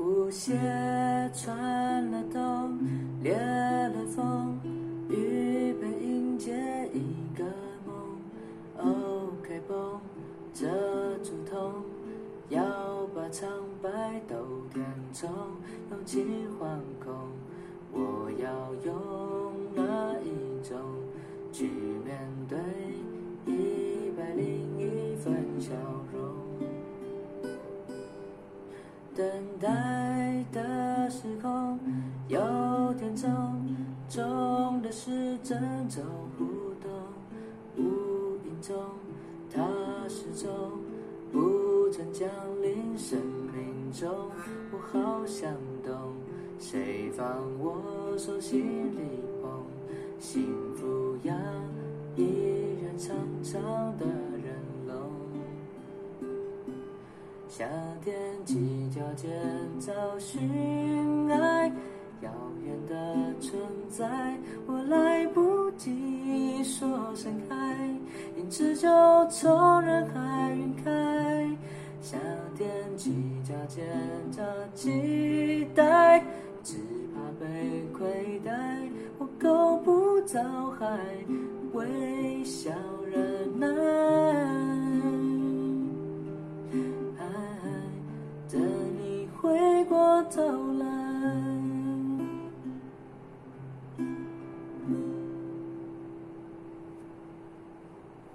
舞鞋穿了洞，裂了缝，预备迎接一个梦。OK 绷，遮住痛，要把苍白都填充，勇气惶恐，我要用哪一种去面对一百零一分笑容？等待的时空有点重，重的是珍重互动。无影踪，它始终不曾降临生命中。我好想懂，谁放我手心里捧？幸福夏天起脚尖找寻爱，遥远的存在，我来不及说声嗨，因此就从人海晕开。夏天起脚尖找期待，只怕被亏待，我够不着海，微笑我走了。